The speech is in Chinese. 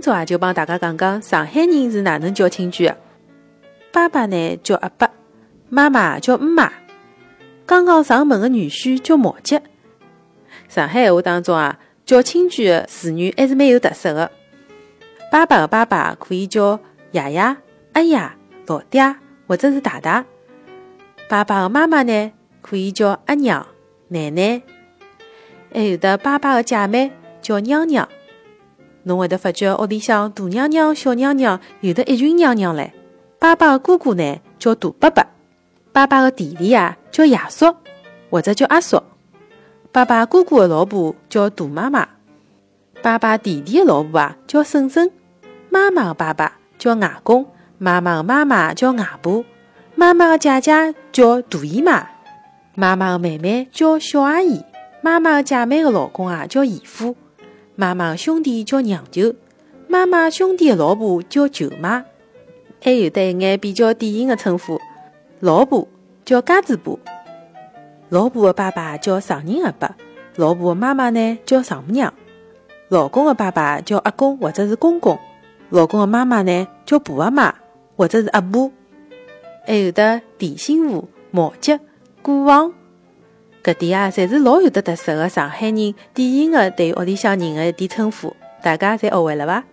今朝啊，就帮大家讲讲上海人是哪能叫亲眷的。爸爸呢叫阿伯，妈妈叫姆妈。刚刚上门的女婿叫毛吉。上海话当中啊，叫亲眷的词语还是蛮有特色的。爸爸的爸爸可以叫爷爷、阿爷、老爹或者是大大。爸爸的妈妈呢，可以叫阿娘、奶奶。还有的爸爸的姐妹叫娘娘。侬会得发觉屋里向大娘娘、小娘娘有的一群娘娘唻。爸爸的哥哥呢叫大伯伯，爸爸的弟弟啊叫爷叔或者叫阿叔。爸爸哥哥的老婆叫大妈妈，爸爸弟弟的老婆啊叫婶婶。妈妈的爸爸叫外公，妈妈的妈妈叫外婆，妈妈的姐姐叫大姨妈，妈妈的妹妹叫小阿姨，妈妈的姐妹的老公啊叫姨夫。妈妈的兄弟叫娘舅，妈妈兄弟的老婆叫舅妈，还有的一眼比较典型的称呼，老婆叫家子婆，老婆的爸爸叫上人阿伯，老婆的妈妈呢叫丈母娘，老公的爸爸叫阿公或者是公公，老公的妈妈呢叫婆阿妈或者是阿婆，还有的弟媳妇、毛吉、姑房。搿点啊，侪是老有得特色的上海人典型的对屋里向人的一点称呼，大家侪学会了伐？